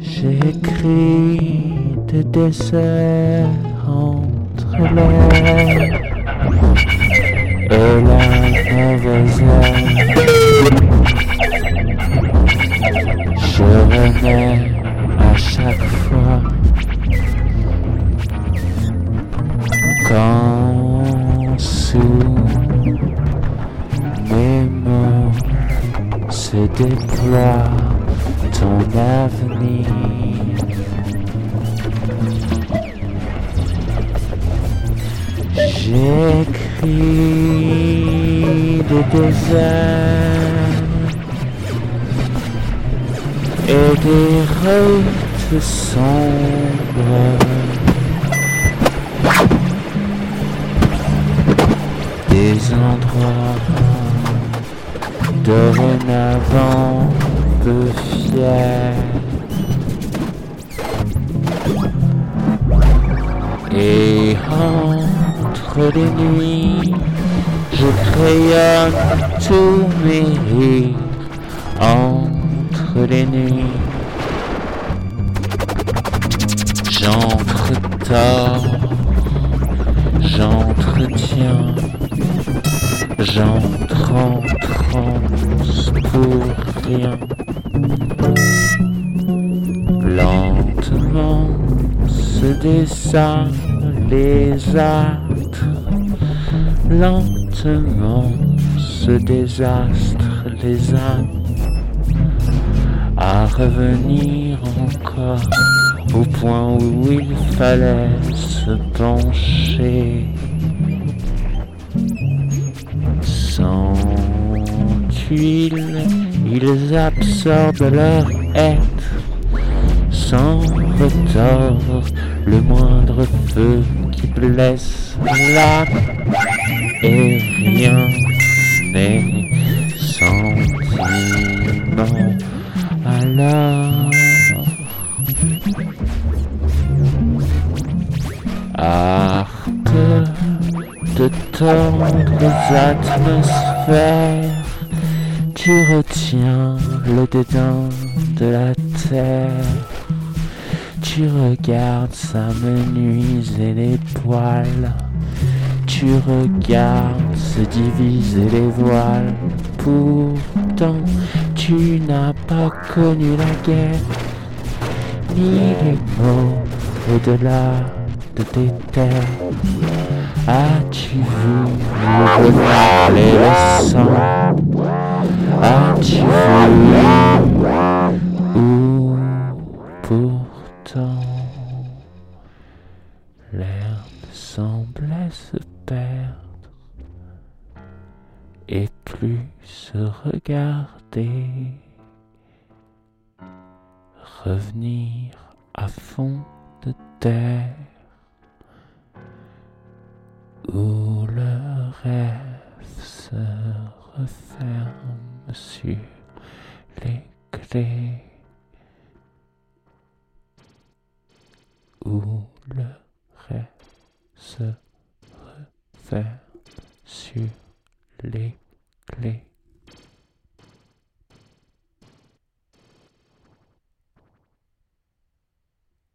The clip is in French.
J'écris des desserts entre l'air et la à chaque fois quand sous mes mots se déploie ton avenir. J'écris des déserts et des routes sombres. Des endroits dorénavant peu fiers. Et entre les nuits, je crayonne tous mes rires. Les nuits, j'entre-tors, j'entretiens, j'entre en pour rien. Lentement se dessinent les astres, lentement se désastre les âmes, à revenir encore au point où il fallait se pencher. Sans tuiles, ils absorbent leur être sans retort, le moindre feu qui blesse l'âme et rien n'est de tendres atmosphères, tu retiens le dédain de la terre. Tu regardes s'amenuiser les poils. Tu regardes se diviser les voiles. Pourtant, tu n'as pas connu la guerre, ni les mots au-delà de. As-tu vu sang As-tu vu où pourtant l'air semblait se perdre et plus se regarder? Revenir à fond de terre où le rêve se referme sur les clés, où le rêve se referme sur les clés.